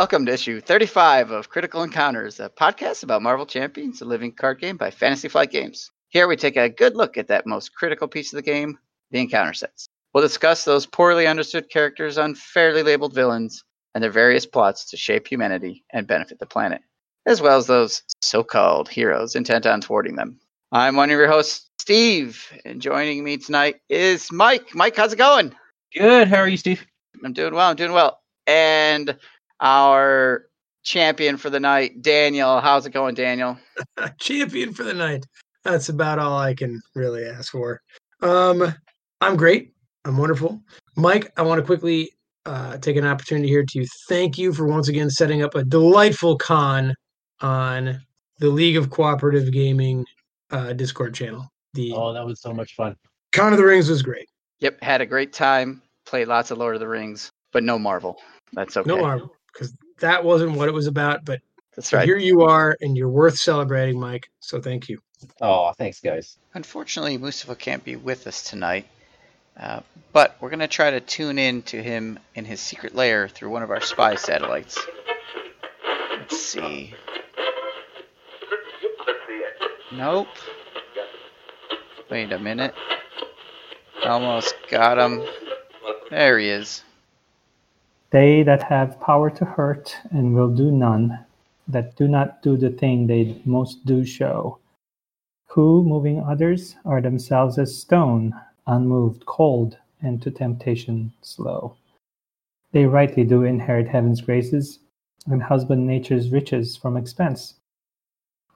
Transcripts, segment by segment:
welcome to issue 35 of Critical Encounters, a podcast about Marvel Champions, a living card game by Fantasy Flight Games. Here we take a good look at that most critical piece of the game, the encounter sets. We'll discuss those poorly understood characters, unfairly labeled villains, and their various plots to shape humanity and benefit the planet, as well as those so called heroes intent on thwarting them. I'm one of your hosts, Steve, and joining me tonight is Mike. Mike, how's it going? Good. How are you, Steve? I'm doing well. I'm doing well. And our champion for the night, Daniel. How's it going, Daniel? champion for the night. That's about all I can really ask for. Um, I'm great. I'm wonderful. Mike, I want to quickly uh, take an opportunity here to thank you for once again setting up a delightful con on the League of Cooperative Gaming uh, Discord channel. The Oh, that was so much fun. Con of the Rings was great. Yep, had a great time. Played lots of Lord of the Rings, but no Marvel. That's okay. No Marvel, because that wasn't what it was about. But That's right. here you are, and you're worth celebrating, Mike. So thank you. Oh, thanks, guys. Unfortunately, Mustafa can't be with us tonight, uh, but we're going to try to tune in to him in his secret lair through one of our spy satellites. Let's see. Nope. Wait a minute. Almost got him. There he is. They that have power to hurt and will do none, that do not do the thing they most do show, who, moving others, are themselves as stone, unmoved, cold, and to temptation slow. They rightly do inherit heaven's graces, and husband nature's riches from expense.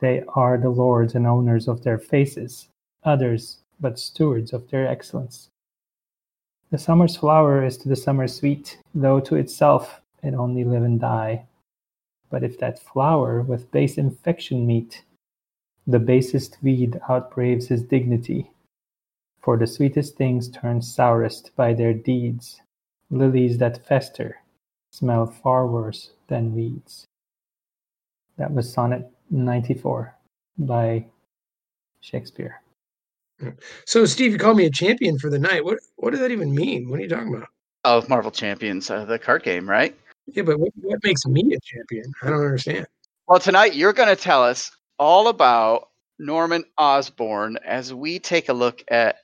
They are the lords and owners of their faces, others but stewards of their excellence. The summer's flower is to the summer sweet, though to itself it only live and die. But if that flower with base infection meet, the basest weed outbraves his dignity. For the sweetest things turn sourest by their deeds. Lilies that fester smell far worse than weeds. That was Sonnet 94 by Shakespeare. So, Steve, you called me a champion for the night. What what does that even mean? What are you talking about? Oh, Marvel Champions, uh, the card game, right? Yeah, but what, what makes me a champion? I don't understand. Well, tonight you're going to tell us all about Norman Osborn as we take a look at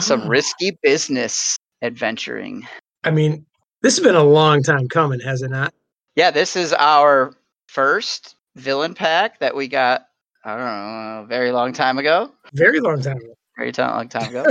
some Oh, risky business adventuring. I mean, this has been a long time coming, has it not? Yeah, this is our first villain pack that we got, I don't know, a very long time ago. Very long time ago. Very ti- long time ago.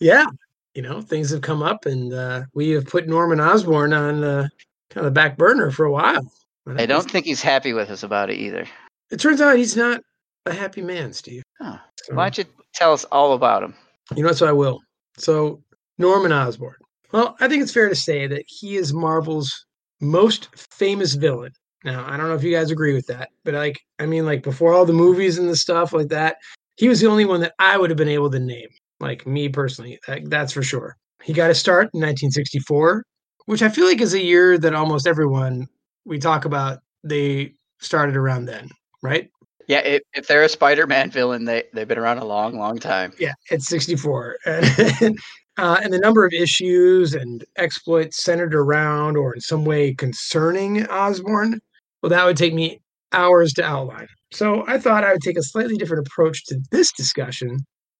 Yeah, you know, things have come up, and uh, we have put Norman Osborn on uh, kind of the back burner for a while. And I don't think he's happy with us about it either. It turns out he's not a happy man, Steve. Huh. So, Why don't you tell us all about him? You know what? So I will. So Norman Osborn. Well, I think it's fair to say that he is Marvel's most famous villain. Now, I don't know if you guys agree with that, but like, I mean, like before all the movies and the stuff like that, he was the only one that I would have been able to name. Like me personally, that, that's for sure. He got a start in 1964, which I feel like is a year that almost everyone we talk about they started around then, right? Yeah, if, if they're a Spider-Man villain, they they've been around a long, long time. Yeah, it's 64. And, uh, and the number of issues and exploits centered around or in some way concerning Osborn, well, that would take me hours to outline. So I thought I would take a slightly different approach to this discussion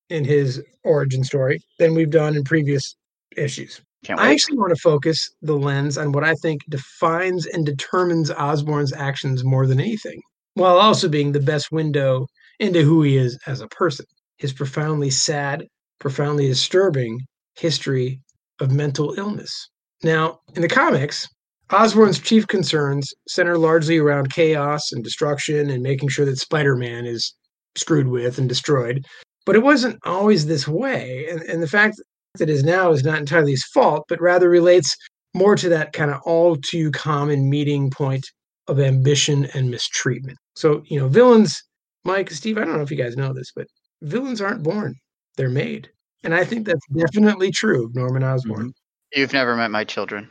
in his origin story than we've done in previous issues. I actually want to focus the lens on what I think defines and determines Osborn's actions more than anything, while also being the best window into who he is as a person. His profoundly sad, profoundly disturbing history of mental illness. Now, in the comics, Osborn's chief concerns center largely around chaos and destruction and making sure that Spider Man is screwed with and destroyed. But it wasn't always this way. And, and the fact that it is now is not entirely his fault, but rather relates more to that kind of all too common meeting point of ambition and mistreatment. So, you know, villains, Mike, Steve, I don't know if you guys know this, but villains aren't born, they're made. And I think that's definitely true of Norman Osborn. Mm-hmm. You've never met my children.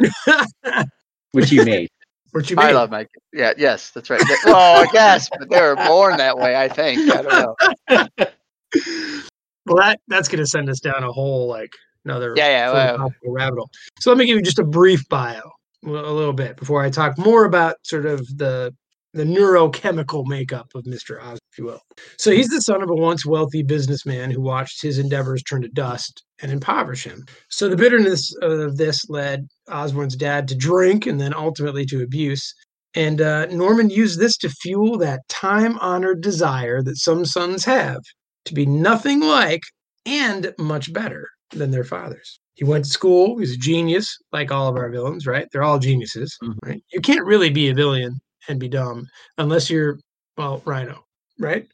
Which you made. Which you made. I love my yeah, yes, that's right. They- well, I guess, but they were born that way. I think. I don't know. well, that that's going to send us down a whole like another Yeah, yeah, well- philosophical rabbit hole. So let me give you just a brief bio. a little bit before I talk more about sort of the the neurochemical makeup of Mr. Oz, if you will. So he's the son of a once wealthy businessman who watched his endeavors turn to dust and impoverish him. So the bitterness of this led Osborn's dad to drink and then ultimately to abuse. And uh, Norman used this to fuel that time honored desire that some sons have to be nothing like and much better than their fathers. He went to school. He's a genius, like all of our villains, right? They're all geniuses, Mhm. right? You can't really be a villain and be dumb unless you're, well, Rhino, right?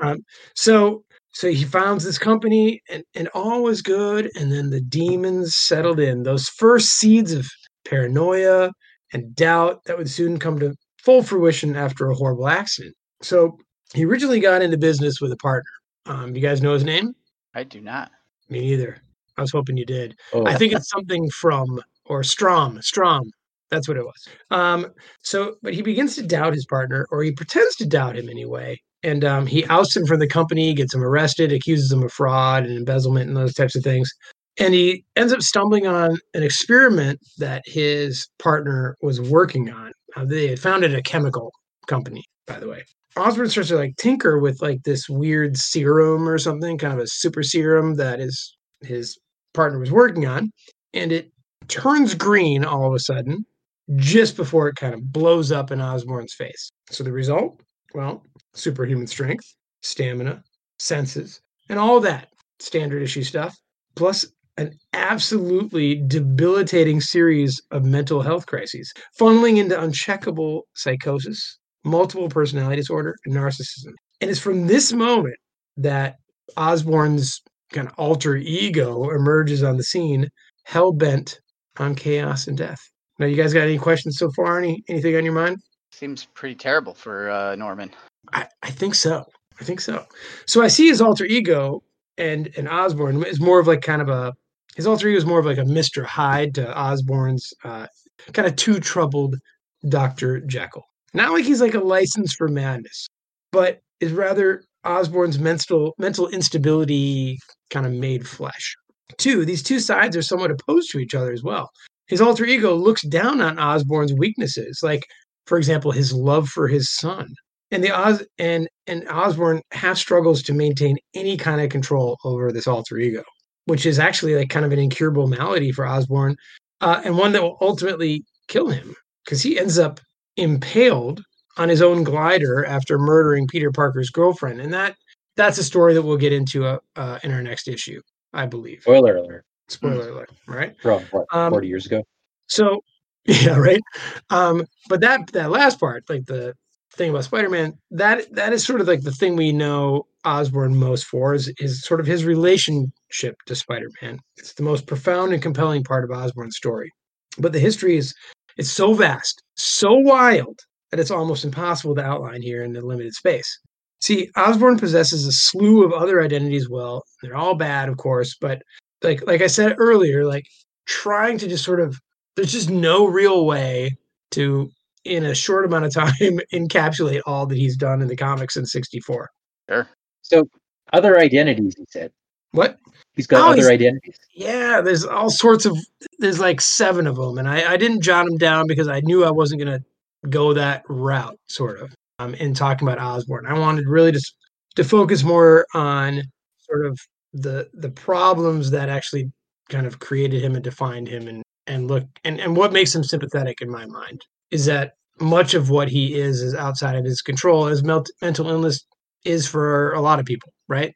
Right. So, so he founds this company, and and all was good. And then the demons settled in. Those first seeds of paranoia and doubt that would soon come to full fruition after a horrible accident. So he originally got into business with a partner. Um, you guys know his name? I do not. Me neither. I was hoping you did. Oh, I think it's something from or Stromm. Stromm. That's what it was. Um, so, but he begins to doubt his partner, or he pretends to doubt him anyway. And um, he ousts him from the company, gets him arrested, accuses him of fraud and embezzlement and those types of things. And he ends up stumbling on an experiment that his partner was working on. Uh, they had founded a chemical company, by the way. Osborn starts to like tinker with like this weird serum or something, kind of a super serum that is his partner was working on, and it turns green all of a sudden just before it kind of blows up in Osborn's face. So the result, well, superhuman strength, stamina, senses, and all that standard issue stuff, plus an absolutely debilitating series of mental health crises, funneling into uncheckable psychosis, multiple personality disorder, and narcissism. And it's from this moment that Osborn's kind of alter ego emerges on the scene, hell bent on chaos and death. Now, you guys got any questions so far? Any anything on your mind? Seems pretty terrible for uh, Norman. I, I think so. I think so. So I see his alter ego and and Osborn is more of like kind of a his alter ego is more of like a Mr. Hyde to Osborn's uh, kind of too troubled Dr. Jekyll. Not like he's like a license for madness, but is rather Osborn's mental mental instability kind of made flesh. Two, these two sides are somewhat opposed to each other as well. His alter ego looks down on Osborn's weaknesses, like for example, his love for his son. And the Oz and and Osborn half struggles to maintain any kind of control over this alter ego, which is actually like kind of an incurable malady for Osborn, uh, and one that will ultimately kill him because he ends up impaled on his own glider after murdering Peter Parker's girlfriend, and that that's a story that we'll get into uh, uh, in our next issue, I believe. spoiler alert Spoiler alert, right? from what Um, 40 years ago. So yeah, right. Um, but that that last part, like the thing about Spider-Man, that that is sort of like the thing we know Osborn most for is is sort of his relationship to Spider-Man. It's the most profound and compelling part of Osborn's story. But the history is it's so vast, so wild that it's almost impossible to outline here in the limited space. See, Osborn possesses a slew of other identities. Well, they're all bad, of course, but like like I said earlier, like trying to just sort of there's just no real way to in a short amount of time encapsulate all that he's done in the comics in 64 Sure. So, other identities, he said. what He's got Oh, other he's- identities. yeah there's all sorts of there's like seven of them and i, I didn't jot them down because i knew i wasn't going to go that route sort of um, in talking about osborn i wanted really just to focus more on sort of the the problems that actually kind of created him and defined him and and look and, and what makes him sympathetic in my mind is that much of what he is is outside of his control as mental illness is for a lot of people right?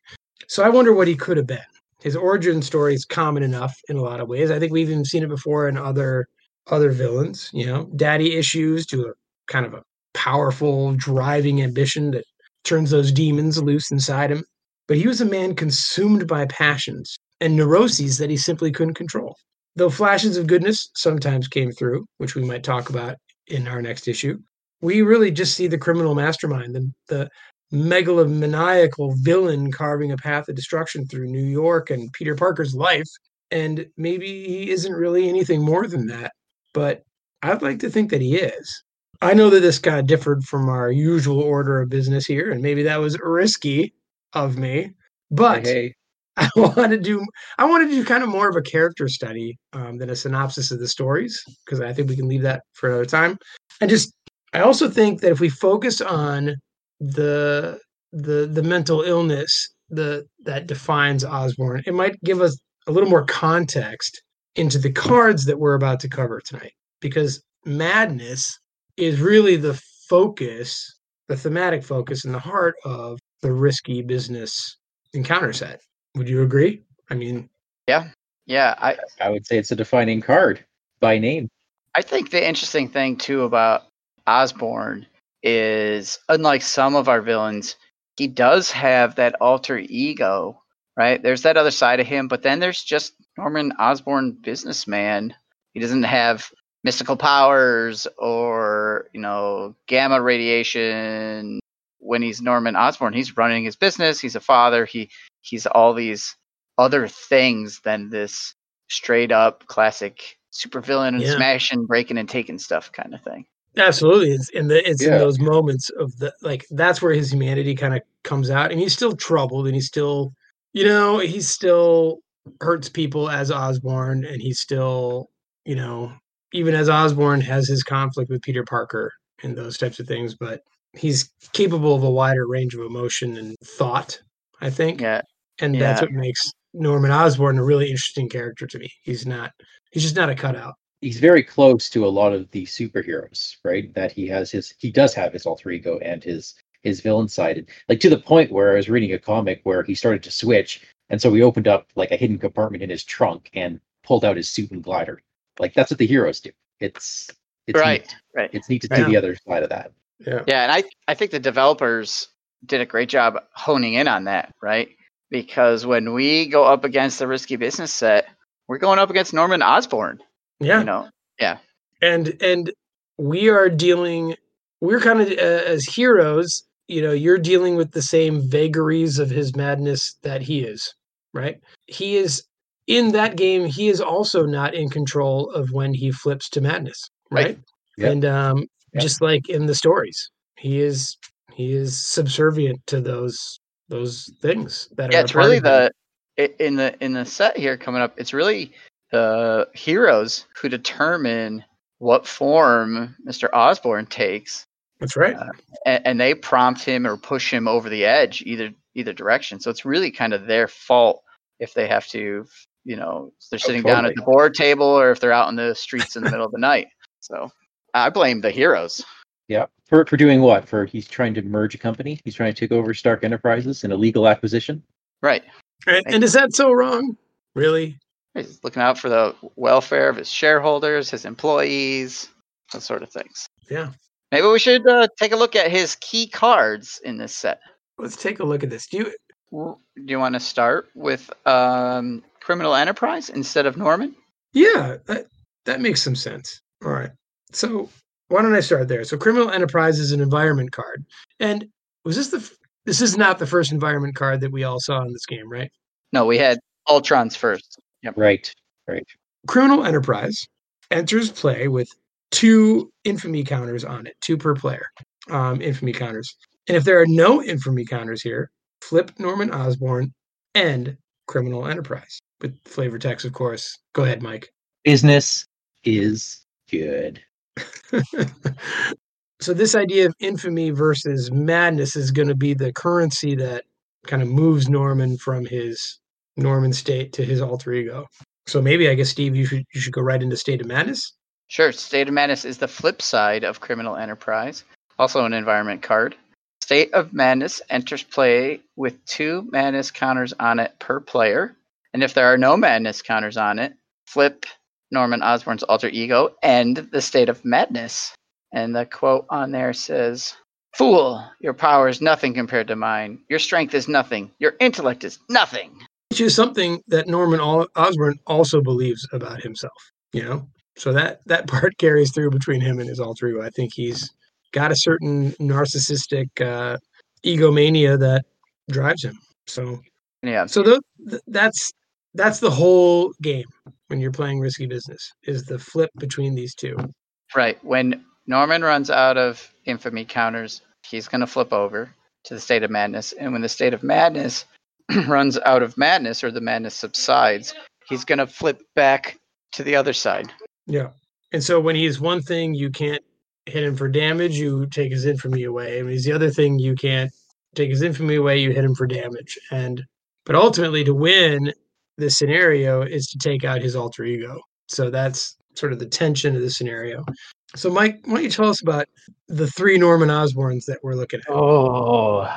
So i wonder what he could have been. His origin story is common enough in a lot of ways. I think we've even seen it before in other other villains you know? Daddy issues to a kind of a powerful driving ambition that turns those demons loose inside him. But he was a man consumed by passions and neuroses that he simply couldn't control. Though flashes of goodness sometimes came through which we might talk about in our next issue we really just see the criminal mastermind the, the megalomaniacal villain carving a path of destruction through New York and Peter Parker's life. And maybe he isn't really anything more than that, but I'd like to think that he is. I know that this kind of differed from our usual order of business here, and maybe that was risky of me. But hey, I want to do I want to do kind of more of a character study um, than a synopsis of the stories because I think we can leave that for another time. And just I also think that if we focus on the the the mental illness the that defines Osborn, it might give us a little more context into the cards that we're about to cover tonight because madness is really the focus, the thematic focus in the heart of the risky business encounter set. Would you agree? I mean, Yeah, yeah. I, I would say it's a defining card by name. I think the interesting thing too about Osborn is unlike some of our villains, he does have that alter ego, right? There's that other side of him, but then there's just Norman Osborn businessman. He doesn't have mystical powers or, you know, gamma radiation when he's Norman Osborn. He's running his business, he's a father, he he's all these other things than this straight up classic supervillain and Yeah. smashing, breaking and taking stuff kind of thing. absolutely. It's in the it's in those moments of the like that's where his humanity kind of comes out, and he's still troubled, and he's still, you know, he still hurts people as Osborn, and he's still, you know, even as Osborn has his conflict with Peter Parker and those types of things, but he's capable of a wider range of emotion and thought. I think. Yeah. And that's what makes Norman Osborn a really interesting character to me. He's not he's just not a cutout. He's very close to a lot of the superheroes, right? That he has his he does have his alter ego and his his villain side. Like to the point where I was reading a comic where he started to switch, and so we opened up like a hidden compartment in his trunk and pulled out his suit and glider. Like that's what the heroes do. It's it's right, neat. right. It's neat to Yeah. see the other side of that. Yeah. Yeah, and I I think the developers did a great job honing in on that, right? Because when we go up against the risky business set, we're going up against Norman Osborn. Yeah. You know, Yeah. and and we are dealing we're kind of uh, as heroes you know you're dealing with the same vagaries of his madness that he is right he is in that game he is also not in control of when he flips to madness Right. right, Yep. and um Yep. just like in the stories he is he is subservient to those those things that yeah, are it's really the in the in the set here coming up. It's really the heroes who determine what form Mr. osborn takes, that's right uh, and, and they prompt him or push him over the edge either either direction. So it's really kind of their fault if they have to, you know, they're Oh, sitting down at the board table or if they're out in the streets in the middle of the night. So I blame the heroes. Yeah. For for doing what? For he's trying to merge a company. He's trying to take over Stark Enterprises, in a legal acquisition. Right. and, and is that so wrong really He's looking out for the welfare of his shareholders, his employees, those sort of things. yeah Maybe we should uh, take a look at his key cards in this set. let's take a look at this do you Do you want to start with um, Criminal Enterprise instead of Norman? Yeah, that, that makes some sense. All right. So why don't I start there? So criminal enterprise is an environment card. And was this the f- this is not the first environment card that we all saw in this game, right? No, we had Ultrons first. Yep. Right. Right. Criminal enterprise enters play with two infamy counters on it, two per player. Um, infamy counters. And if there are no infamy counters here, flip Norman Osborn and criminal enterprise with flavor text, of course. Go ahead, Mike. Business is good. So this idea of infamy versus madness is going to be the currency that kind of moves Norman from his Norman state to his alter ego. So maybe I guess Steve, you should you should go right into state of madness. Sure, State of Madness is the flip side of Criminal Enterprise, also an environment card. State of Madness enters play with two madness counters on it per player. And if there are no madness counters on it, flip Norman Osborn's alter ego and the State of Madness. And the quote on there says, Fool, your power is nothing compared to mine. Your strength is nothing. Your intellect is nothing. Which is something that Norman Osborn also believes about himself, you know? So that that part carries through between him and his alter ego. I think he's got a certain narcissistic uh, egomania that drives him. So Yeah. So th- that's that's the whole game when you're playing risky business is the flip between these two. Right. When Norman runs out of infamy counters, he's going to flip over to the state of madness. And when the state of madness runs out of madness or the madness subsides, he's going to flip back to the other side. Yeah. And so when he's one thing, you can't hit him for damage, you take his infamy away. And when he's the other thing, you can't take his infamy away, you hit him for damage. And but ultimately to win this scenario is to take out his alter ego. So that's sort of the tension of the scenario. So Mike, why don't you tell us about the three Norman Osborns that we're looking at? Oh,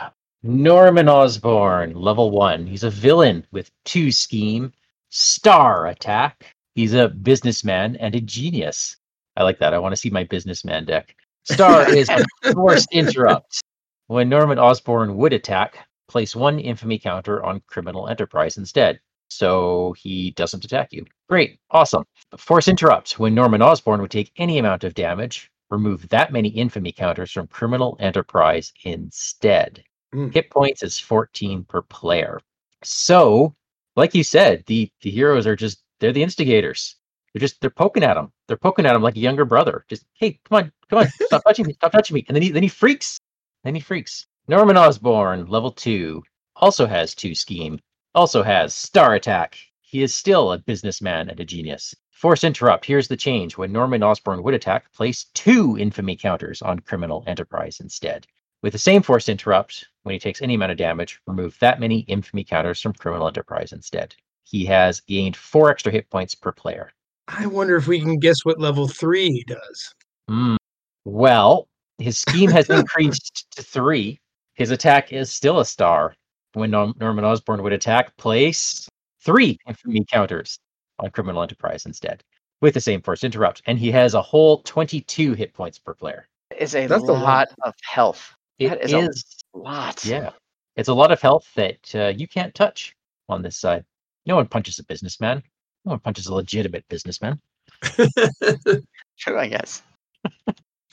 Norman Osborn, level one. He's a villain with two scheme, star attack. He's a businessman and a genius. I like that. I want to see my businessman deck. Star is a forced interrupt. When Norman Osborn would attack, place one infamy counter on criminal enterprise instead. So he doesn't attack you. Great. Awesome. Force interrupt. When Norman Osborn would take any amount of damage, remove that many infamy counters from criminal enterprise instead. Mm. Hit points is 14 per player. So, like you said, the the heroes are just they're the instigators. They're just they're poking at him. They're poking at him like a younger brother. Just hey, come on, come on, stop touching me, stop touching me. And then he then he freaks. Then he freaks. Norman Osborn, level two, also has two scheme. Also has star attack. He is still a businessman and a genius. Force interrupt. Here's the change. When Norman Osborn would attack, place two infamy counters on criminal enterprise instead. With the same force interrupt, when he takes any amount of damage, remove that many infamy counters from criminal enterprise instead. He has gained four extra hit points per player. I wonder if we can guess what level three does. Hmm. Well, his scheme has increased to three. His attack is still a star. When Norman Osborn would attack, place three infamy counters on criminal enterprise instead, with the same force interrupt. And he has a whole 22 hit points per player. Is a That's a lot. lot of health. It That is, is a lot. yeah. It's a lot of health that uh, you can't touch on this side. No one punches a businessman. No one punches a legitimate businessman. True, I guess.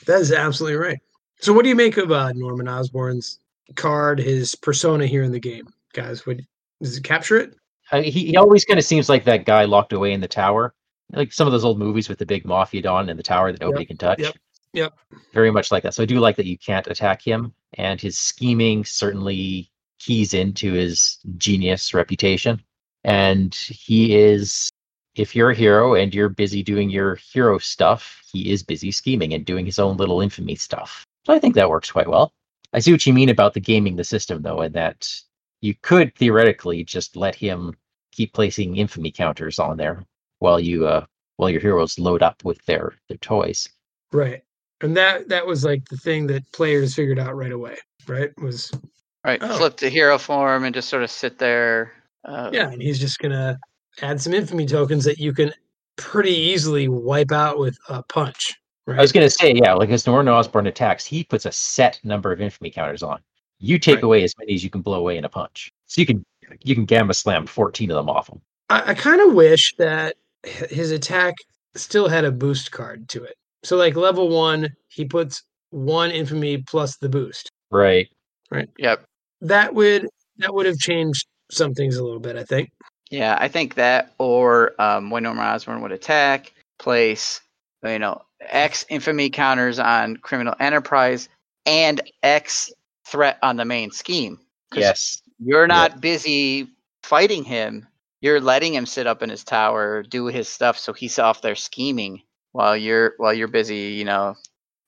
That is absolutely right. So, what do you make of uh, Norman Osborn's card, his persona here in the game, guys? Would does it capture it? Uh, he, he always kind of seems like that guy locked away in the tower, like some of those old movies with the big mafia don in the tower that nobody can touch. yep, yep. Very much like that. So I do like that you can't attack him, and his scheming certainly keys into his genius reputation. And he is, if you're a hero and you're busy doing your hero stuff, he is busy scheming and doing his own little infamy stuff. So I think that works quite well. I see what you mean about the gaming the system, though, and that you could theoretically just let him keep placing infamy counters on there while you uh while your heroes load up with their their toys. Right. And that that was like the thing that players figured out right away, right? Was Right. Oh. Flip to hero form and just sort of sit there. Uh, yeah, and he's just gonna add some infamy tokens that you can pretty easily wipe out with a punch. Right. I was gonna say, yeah, like as Norman Osborn attacks, he puts a set number of infamy counters on. You take Right. away as many as you can blow away in a punch. So you can you can gamma slam 14 of them off him. I, I kind of wish that his attack still had a boost card to it. So like level one, he puts one infamy plus the boost. Right. Right. Yep. That would that would have changed some things a little bit, I think. Yeah, I think that or um, when Norman Osborn would attack, place you know X infamy counters on criminal enterprise and X threat on the main scheme. Yes. You're not busy fighting him. You're letting him sit up in his tower, do his stuff, so he's off there scheming while you're while you're busy, you know,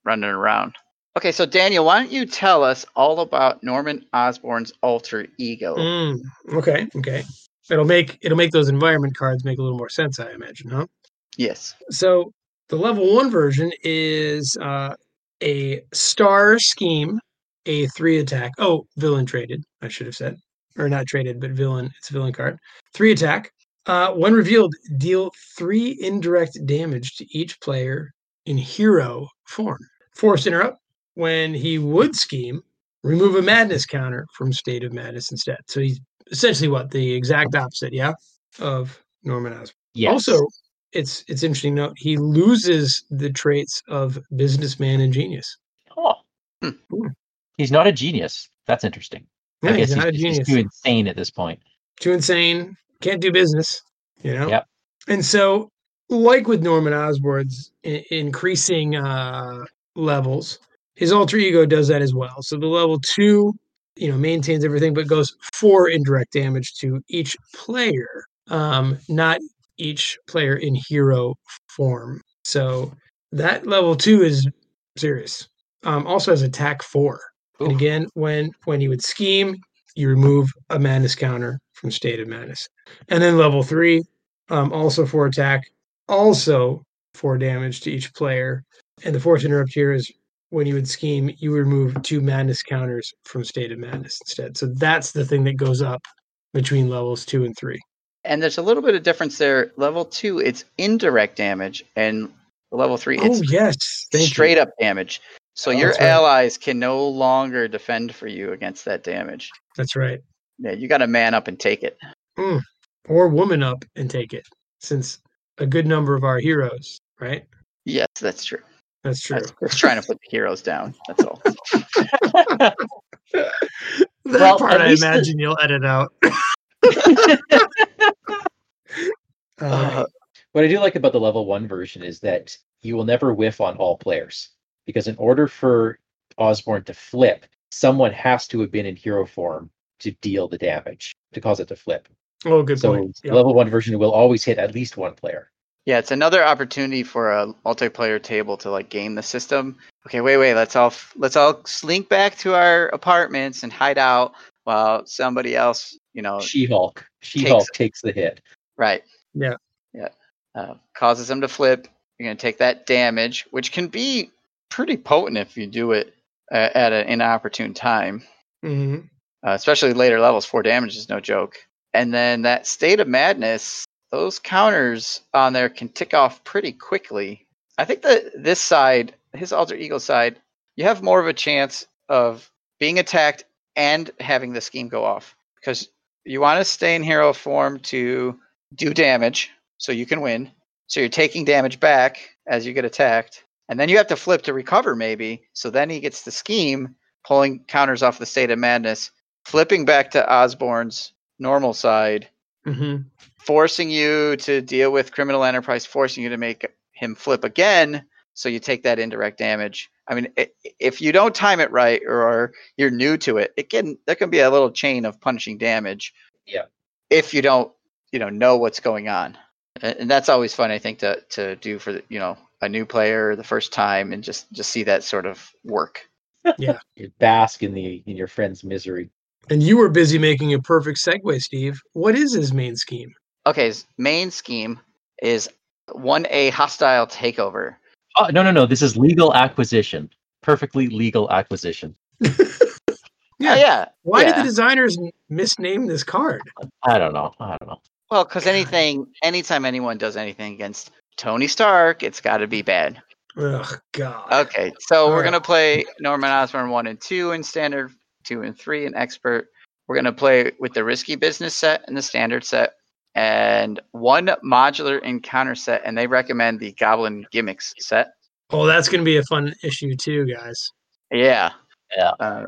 running around. Okay, so Daniel, why don't you tell us all about Norman Osborn's alter ego? Mm, okay, okay. It'll make it'll make those environment cards make a little more sense, I imagine, huh? Yes. So the level one version is uh, a star scheme, a three attack. Oh, villain traded. I should have said, or not traded, but villain. It's a villain card. Three attack. Uh, when revealed, deal three indirect damage to each player in hero form. Force interrupt. When he would scheme, remove a madness counter from state of madness instead. So he's essentially what the exact opposite, yeah, of Norman Osborn. Yes. Also, it's it's interesting to note he loses the traits of businessman and genius. Oh. Hmm. He's not a genius. That's interesting. Yeah, I guess he's not a he's, genius. he's too insane at this point. Too insane, can't do business, you know. Yep. And so, like with Norman Osborn's I- increasing uh, levels, his alter ego does that as well. So the level two you know maintains everything, but goes four indirect damage to each player, um, not each player in hero form. So that level two is serious. Um, also has attack four. And again, when when you would scheme, you remove a madness counter from state of madness. And then level three, um, also for attack, also four damage to each player. And the fourth interrupt here is when you would scheme, you remove two madness counters from state of madness instead. So that's the thing that goes up between levels two and three. And there's a little bit of difference there. Level two, it's indirect damage, and level three, it's oh yes, thank straight you. up damage. So Oh, your right. allies can no longer defend for you against that damage. That's right. Yeah, you got to man up and take it. Hmm. Or woman up and take it, since a good number of our heroes, right? Yes, that's true. That's true. I was trying to put the heroes down. That's all. that Well, part I least the- imagine you'll edit out. uh, Uh, What I do like about the level one version is that you will never whiff on all players because in order for Osborn to flip, someone has to have been in hero form to deal the damage to cause it to flip. oh, good so point. the Yep. level one version will always hit at least one player. yeah, it's another opportunity for a multiplayer table to like game the system. Okay, wait, wait. Let's all let's all slink back to our apartments and hide out while somebody else, you know, She-Hulk. She-Hulk takes the hit. right? Yeah. yeah, uh, causes them to flip. You're gonna take that damage, which can be pretty potent if you do it uh, at an inopportune time. Mhm. uh, especially later levels. Four damage is no joke. And then that state of madness, those counters on there can tick off pretty quickly. I think that this side, his alter ego side, you have more of a chance of being attacked and having the scheme go off because you want to stay in hero form to do damage so you can win. So you're taking damage back as you get attacked. And then you have to flip to recover, maybe. So then he gets the scheme, pulling counters off the state of madness, flipping back to Osborn's normal side, Mhm. forcing you to deal with criminal enterprise, forcing you to make him flip again. So you take that indirect damage. I mean, if you don't time it right or you're new to it, it can there can be a little chain of punishing damage. Yeah. If you don't, you know, know what's going on, and and that's always fun, I think, to to do for the, you know a new player the first time and just just see that sort of work. Yeah, you bask in the in your friend's misery. And you were busy making a perfect segue, Steve. What is his main scheme? Okay, his main scheme is one A hostile takeover. Oh, no, no, no. This is legal acquisition. Perfectly legal acquisition. Yeah, oh, yeah. Why did the designers misname this card? I don't know. I don't know. Well, because anything, anytime anyone does anything against Tony Stark, it's got to be bad. Ugh, God. Okay, so we're Alright. gonna play Norman Osborn one and two in standard, two and three in expert. We're gonna play with the risky business set and the standard set, and one modular encounter set. And they recommend the Goblin gimmicks set. Oh, that's going to be a fun issue too, guys. Yeah, Yeah. Uh,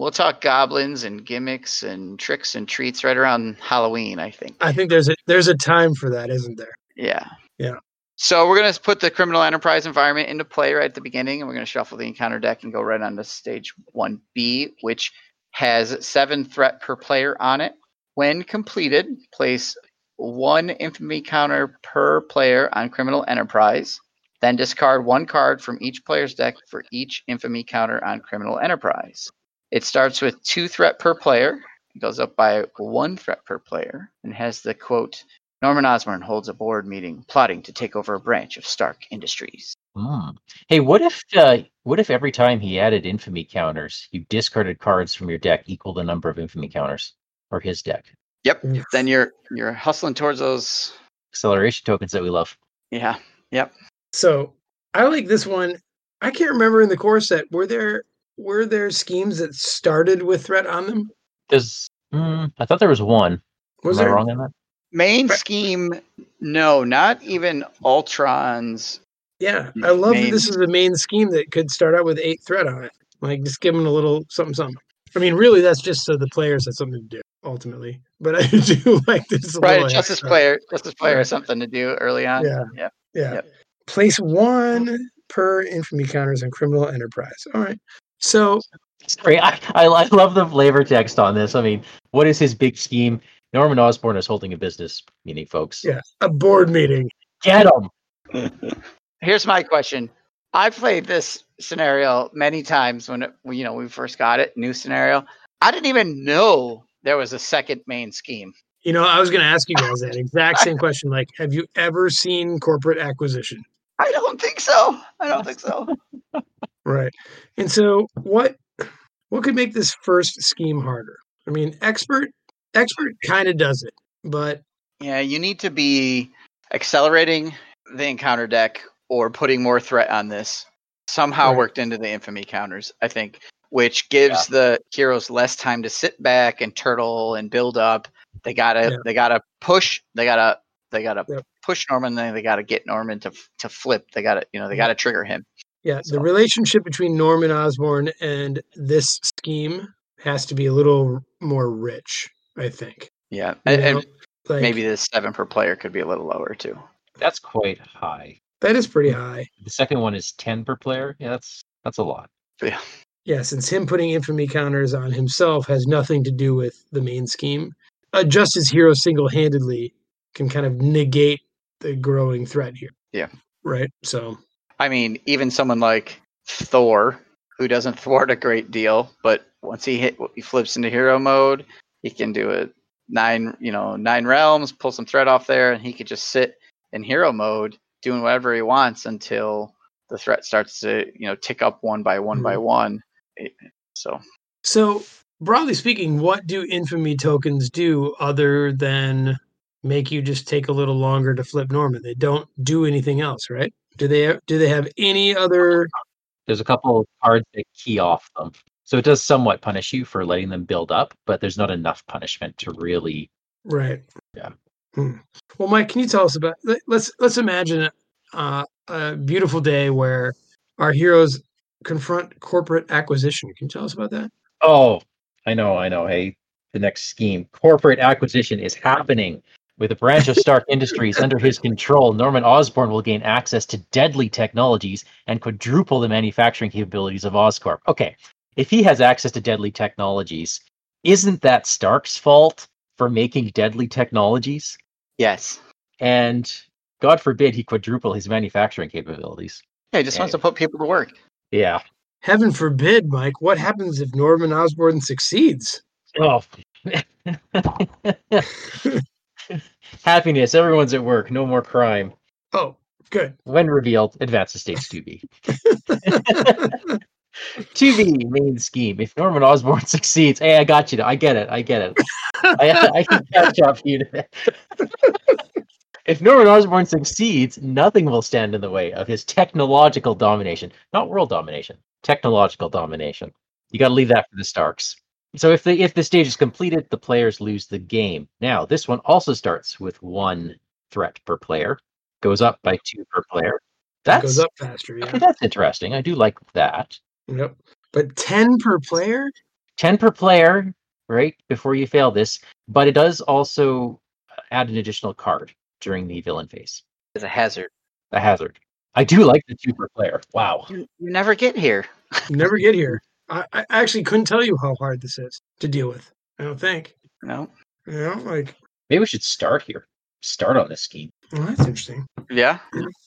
we'll talk goblins and gimmicks and tricks and treats right around Halloween. I think. I think there's a there's a time for that, isn't there? Yeah. Yeah. So we're gonna put the criminal enterprise environment into play right at the beginning, and we're gonna shuffle the encounter deck and go right on to stage one B, which has seven threat per player on it. When completed, place one infamy counter per player on criminal enterprise. Then discard one card from each player's deck for each infamy counter on criminal enterprise. It starts with two threat per player. It goes up by one threat per player and has the quote Norman Osborn holds a board meeting plotting to take over a branch of Stark Industries. Hmm. Hey, what if uh, what if every time he added infamy counters, you discarded cards from your deck equal the number of infamy counters or his deck? Yep. Oof. Then you're you're hustling towards those. Acceleration tokens that we love. Yeah. Yep. So I like this one. I can't remember in the core set were there were there schemes that started with threat on them? There's, hmm, I thought there was one. Was Am there? I wrong on that? Main Right. scheme, no, not even Ultron's. Yeah, I love that this is a main scheme that could start out with eight threat on it. Like just give them a little something something. I mean, really, that's just so the players have something to do ultimately. But I do like this. Right, little Justice extra. Player. Justice Player has something to do early on. Yeah. Yeah. Yeah. Yep. Place one per infamy counters on criminal enterprise. All right. So Sorry, I, I I love the flavor text on this. I mean, what is his big scheme? Norman Osborn is holding a business meeting, folks. Yeah, a board meeting. Get him. Here's my question. I played this scenario many times when it, when, you know we first got it, new scenario. I didn't even know there was a second main scheme. You know, I was going to ask you guys that exact same question. Like, have you ever seen corporate acquisition? I don't think so. I don't think so. Right. And so, what what could make this first scheme harder? I mean, expert expert kind of does it, but Yeah, you need to be accelerating the encounter deck or putting more threat on this. Somehow Right. worked into the infamy counters, I think, which gives the heroes less time to sit back and turtle and build up. They gotta Yeah. they gotta push. They gotta they gotta Yep. push Norman. Then they gotta get Norman to to flip. They gotta you know they Yeah. gotta trigger him. Yeah, So- the relationship between Norman Osborn and this scheme has to be a little more rich. I think. Yeah, You and, and Like, maybe the seven per player could be a little lower too. That's quite high. that is pretty high. The second one is ten per player. Yeah, that's that's a lot. Yeah, Yeah, since him putting infamy counters on himself has nothing to do with the main scheme. Uh, just as hero single handedly can kind of negate the growing threat here. Yeah. Right. So I mean, even someone like Thor, who doesn't thwart a great deal, but once he hit, he flips into hero mode, he can do it nine, you know, nine realms, pull some threat off there, and he could just sit in hero mode doing whatever he wants until the threat starts to, you know, tick up one by one by hmm. one. So so broadly speaking, what do infamy tokens do other than make you just take a little longer to flip Norman? They don't do anything else, right? Do they do they have any other There's a couple of cards that key off them. So it does somewhat punish you for letting them build up, but there's not enough punishment to really Right. Yeah. Hmm. Well, Mike, can you tell us about? let- Let's let's imagine uh, a beautiful day where our heroes confront corporate acquisition. Can you tell us about that? Oh, I know, I know. Hey, the next scheme. Corporate acquisition is happening. With a branch of Stark Industries under his control, Norman Osborn will gain access to deadly technologies and quadruple the manufacturing capabilities of Oscorp. Okay, if he has access to deadly technologies, isn't that Stark's fault for making deadly technologies? yes, And God forbid he quadruple his manufacturing capabilities. yeah, he just wants to put people to work. Yeah. Heaven forbid, Mike. What happens if Norman Osborn succeeds? Oh. Happiness. Everyone's at work. No more crime. Oh, good. When revealed, advance the stakes to be. To be main scheme. If Norman Osborn succeeds, hey, I got you. I get it. I get it. I, I can catch up to you. today. if Norman Osborn succeeds, nothing will stand in the way of his technological domination. Not world domination. Technological domination. You got to leave that for the Starks. So if the if the stage is completed, the players lose the game. Now this one also starts with one threat per player, goes up by two per player. It That's goes up faster. Okay, that's interesting. I do like that. Yep. But ten per player. 10 per player, right? Before you fail this, but it does also uh, add an additional card during the villain phase, As a hazard, a hazard. I do like the two per player. Wow. you, you never get here. Never get here. I, I actually couldn't tell you how hard this is to deal with. I don't think. No, You know, like Maybe we should start here. Start on this scheme. well, that's interesting. Yeah,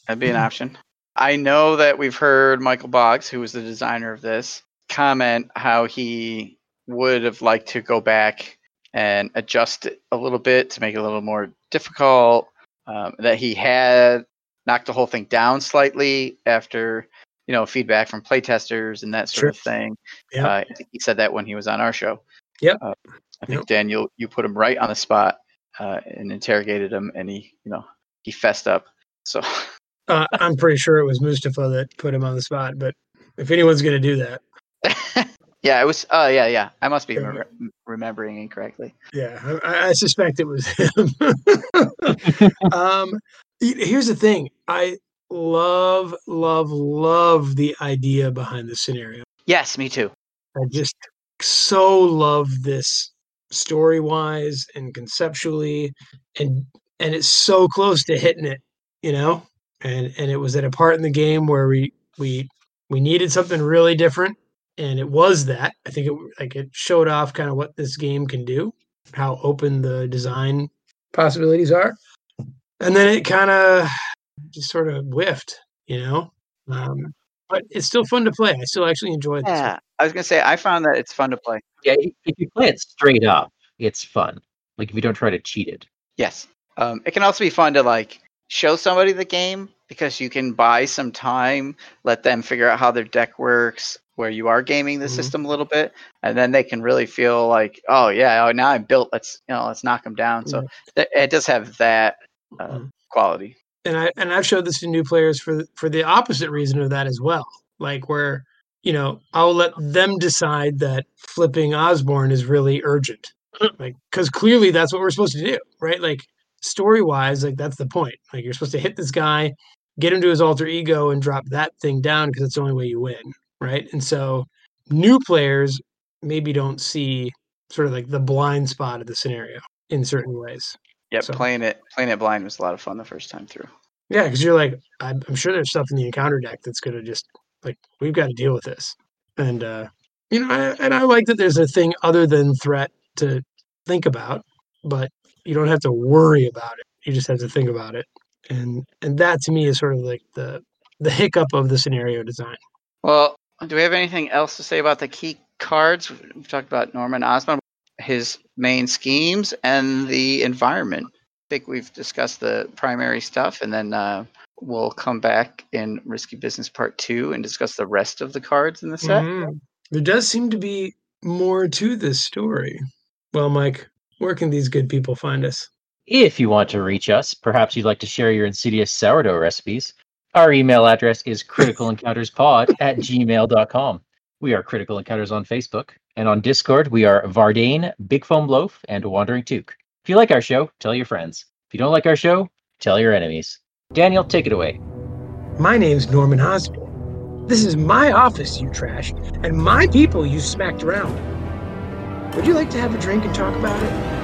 that'd be an option. I know that we've heard Michael Boggs, who was the designer of this, comment how he would have liked to go back and adjust it a little bit to make it a little more difficult. Um, that he had knocked the whole thing down slightly after, you know, feedback from playtesters and that sort Sure. of thing. Yeah. Uh, he said that when he was on our show. Yep. Uh, I think Yep. Daniel, you put him right on the spot uh, and interrogated him, and he, you know, he fessed up. So. Uh, I'm pretty sure it was Mustafa that put him on the spot, but if anyone's going to do that, yeah, it was. Oh, yeah, yeah. I must be Yeah. remem- remembering incorrectly. yeah, I, I suspect it was him. um, here's the thing: I love, love, love the idea behind the scenario. Yes, me too. I just so love this story wise and conceptually, and and it's so close to hitting it, you know. And and it was at a part in the game where we we we needed something really different, and it was that. I think it like it showed off kind of what this game can do, how open the design possibilities are, and then it kind of just sort of whiffed, you know. Um, but it's still fun to play. I still actually enjoy this. Yeah, I was gonna say I found that it's fun to play. Yeah, if you play it straight up, it's fun. Like if you don't try to cheat it. Yes. Um, it can also be fun to like show somebody the game because you can buy some time, let them figure out how their deck works, where you are gaming the Mhm. system a little bit, and then they can really feel like, oh yeah, oh now I'm built. Let's you know, let's knock them down. So th- it does have that uh, Mhm. quality. And I and I've showed this to new players for for the opposite reason of that as well. Like where you know I'll let them decide that flipping Osborn is really urgent, mm. like because clearly that's what we're supposed to do, right? Like story wise, like that's the point. Like you're supposed to hit this guy, get him to his alter ego, and drop that thing down because it's the only way you win, right? And so new players maybe don't see sort of like the blind spot of the scenario in certain ways. Yep, So- playing it playing it blind was a lot of fun the first time through. Yeah, because you're like, I'm, I'm sure there's stuff in the encounter deck that's gonna just like we've got to deal with this, and uh, you know, I, and I like that there's a thing other than threat to think about, but you don't have to worry about it. You just have to think about it, and and that to me is sort of like the the hiccup of the scenario design. Well, do we have anything else to say about the key cards? We've talked about Norman Osborn, his main schemes, and the environment. I think we've discussed the primary stuff, and then uh, we'll come back in Risky Business Part 2 and discuss the rest of the cards in the set. Mhm. There does seem to be more to this story. Well, Mike, where can these good people find us? If you want to reach us, perhaps you'd like to share your insidious sourdough recipes, our email address is criticalencounterspod at gmail.com. We are Critical Encounters on Facebook, and on Discord, we are Vardane, Big Foam Loaf, and Wandering Took. If you like our show, tell your friends. If you don't like our show, tell your enemies. Daniel, take it away. My name's Norman Osborn. This is my office you trashed, and my people you smacked around. Would you like to have a drink and talk about it?